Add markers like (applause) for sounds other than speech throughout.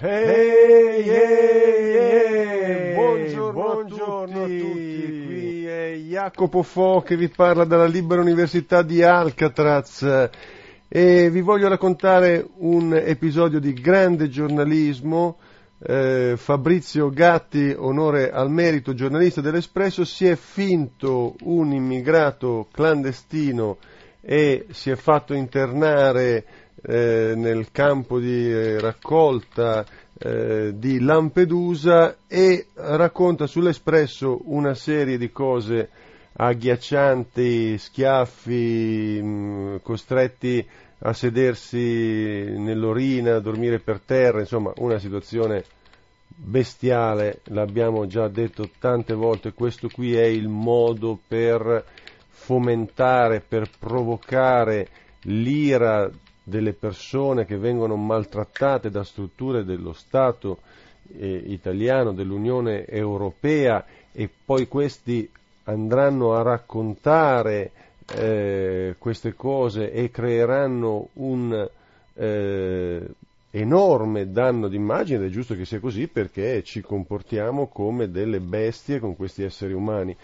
Ehi, ehi, ehi, buongiorno, buongiorno a, tutti. a tutti. Qui è Jacopo Fo che vi parla dalla Libera Università di Alcatraz e vi voglio raccontare un episodio di grande giornalismo. Eh, Fabrizio Gatti, onore al merito, giornalista dell'Espresso, si è finto un immigrato clandestino e si è fatto internare eh, nel campo di eh, raccolta eh, di Lampedusa e racconta sull'Espresso una serie di cose agghiaccianti, schiaffi, mh, mm, costretti a sedersi nell'orina, a dormire per terra, insomma una situazione bestiale, l'abbiamo già detto tante volte, questo qui è il modo per fomentare, per provocare l'ira delle persone che vengono maltrattate da strutture dello Stato eh, italiano, dell'Unione Europea e poi questi andranno a raccontare eh, queste cose e creeranno un eh, enorme danno d'immagine ed è giusto che sia così perché ci comportiamo come delle bestie con questi esseri umani.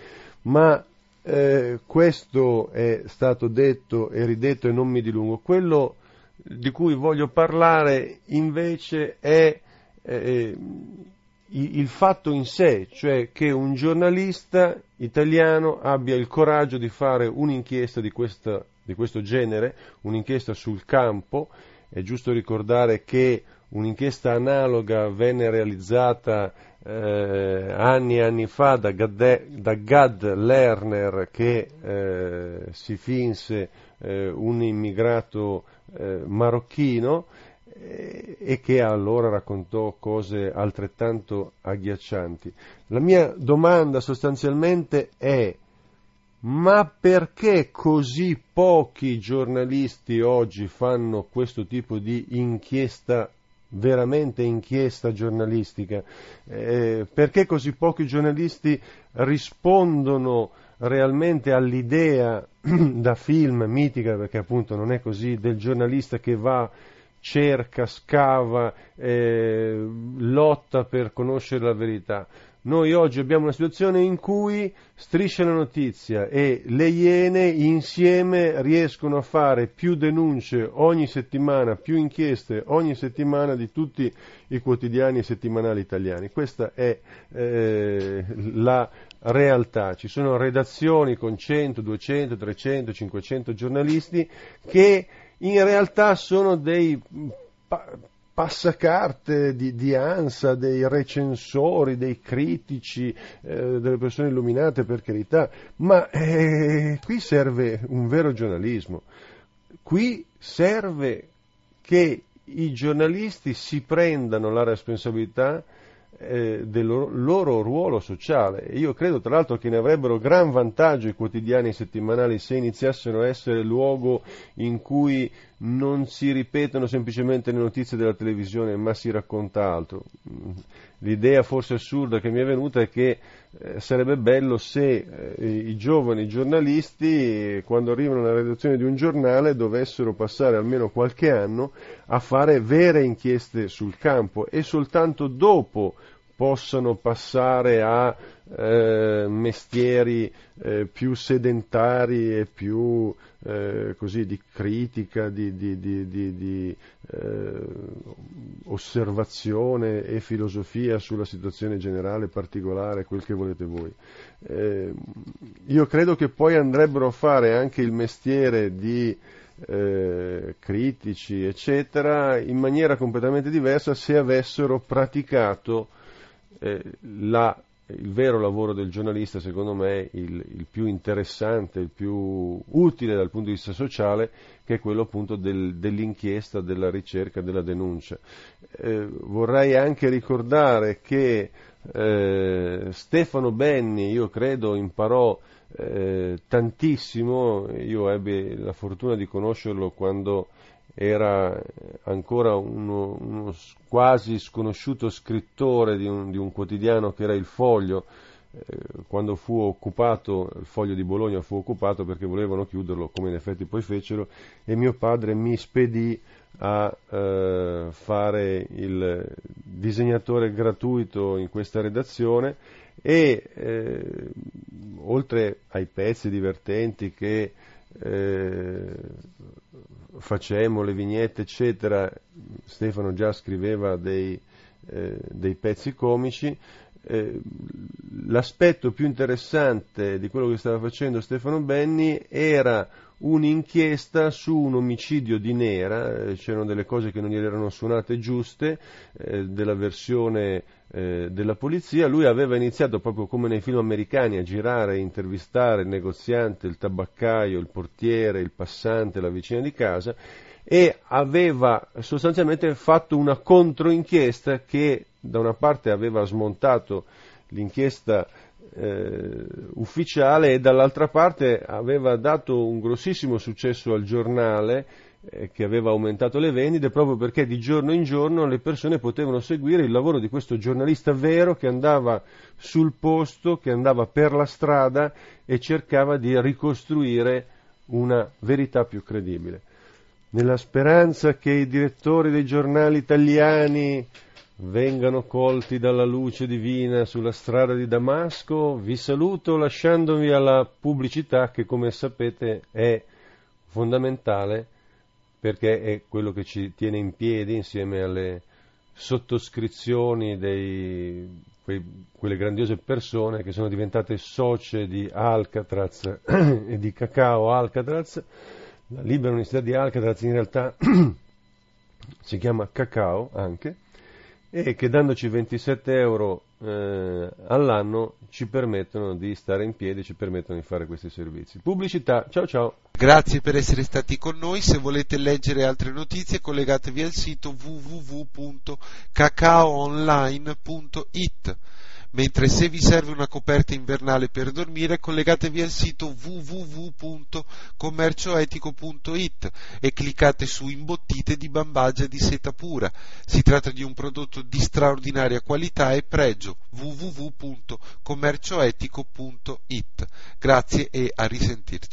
Ma eh, questo è stato detto e ridetto e non mi dilungo. Quello di cui voglio parlare invece è eh, il fatto in sé, cioè che un giornalista italiano abbia il coraggio di fare un'inchiesta di, questa, di questo genere, un'inchiesta sul campo. È giusto ricordare che un'inchiesta analoga venne realizzata eh, anni e anni fa da, Gad, da Gad Lerner che eh, si finse eh, un immigrato eh, marocchino eh, e che allora raccontò cose altrettanto agghiaccianti. La mia domanda sostanzialmente è ma perché così pochi giornalisti oggi fanno questo tipo di inchiesta veramente inchiesta giornalistica, eh, perché così pochi giornalisti rispondono realmente all'idea (clears throat) da film mitica, perché appunto non è così, del giornalista che va, cerca, scava, eh, lotta per conoscere la verità. Noi oggi abbiamo una situazione in cui striscia la notizia e le Iene insieme riescono a fare più denunce ogni settimana, più inchieste ogni settimana di tutti i quotidiani e settimanali italiani. Questa è eh, la realtà. Ci sono redazioni con 100, 200, 300, 500 giornalisti che in realtà sono dei passacarte di, di, ANSA, dei recensori, dei critici, eh, delle persone illuminate per carità, ma eh, qui serve un vero giornalismo, qui serve che i giornalisti si prendano la responsabilità eh, del loro, ruolo sociale. Io credo tra l'altro che ne avrebbero gran vantaggio i quotidiani settimanali se iniziassero a essere luogo in cui non si ripetono semplicemente le notizie della televisione, ma si racconta altro. L'idea forse assurda che mi è venuta è che eh, sarebbe bello se eh, i giovani giornalisti, quando arrivano alla redazione di un giornale, dovessero passare almeno qualche anno a fare vere inchieste sul campo e soltanto dopo possano passare a eh, mestieri eh, più sedentari e più eh, così di critica, di, di, di, di eh, osservazione e filosofia sulla situazione generale, particolare, quel che volete voi. Eh, io credo che poi andrebbero a fare anche il mestiere di eh, critici, eccetera, in maniera completamente diversa se avessero praticato eh, la, il vero lavoro del giornalista, secondo me, il, il, più interessante, il più utile dal punto di vista sociale, che è quello appunto del, dell'inchiesta, della ricerca, della denuncia. Eh, vorrei anche ricordare che eh, Stefano Benni, io credo, imparò eh, tantissimo, io ebbi la fortuna di conoscerlo quando era ancora uno, uno quasi sconosciuto scrittore di un, di un, quotidiano che era il Foglio, eh, quando fu occupato, il Foglio di Bologna fu occupato perché volevano chiuderlo, come in effetti poi fecero, e mio padre mi spedì a eh, fare il disegnatore gratuito in questa redazione e eh, oltre ai pezzi divertenti che eh, facemmo, le vignette eccetera, Stefano già scriveva dei, eh, dei pezzi comici, eh, l'aspetto più interessante di quello che stava facendo Stefano Benni era un'inchiesta su un omicidio di Nera, eh, c'erano delle cose che non gli erano suonate giuste eh, della versione eh, della polizia, lui aveva iniziato proprio come nei film americani a girare e intervistare il negoziante, il tabaccaio, il portiere, il passante, la vicina di casa e aveva sostanzialmente fatto una controinchiesta che da una parte aveva smontato l'inchiesta eh, ufficiale e dall'altra parte aveva dato un grossissimo successo al giornale eh, che aveva aumentato le vendite proprio perché di giorno in giorno le persone potevano seguire il lavoro di questo giornalista vero che andava sul posto, che andava per la strada e cercava di ricostruire una verità più credibile. Nella speranza che i direttori dei giornali italiani vengano colti dalla luce divina sulla strada di Damasco, vi saluto lasciandovi alla pubblicità che come sapete è fondamentale perché è quello che ci tiene in piedi insieme alle sottoscrizioni di quelle grandiose persone che sono diventate socie di Alcatraz (clears throat) e di Cacao Alcatraz. La Libera Università di Alcatraz in realtà (clears throat) si chiama Cacao anche e che dandoci 27 euro eh, all'anno ci permettono di stare in piedi, ci permettono di fare questi servizi. Pubblicità, ciao ciao! Grazie per essere stati con noi, se volete leggere altre notizie collegatevi al sito www.cacaoonline.it mentre se vi serve una coperta invernale per dormire collegatevi al sito www.commercioetico.it e cliccate su imbottite di bambagia di seta pura. Si tratta di un prodotto di straordinaria qualità e pregio www.commercioetico.it. Grazie e a risentirci.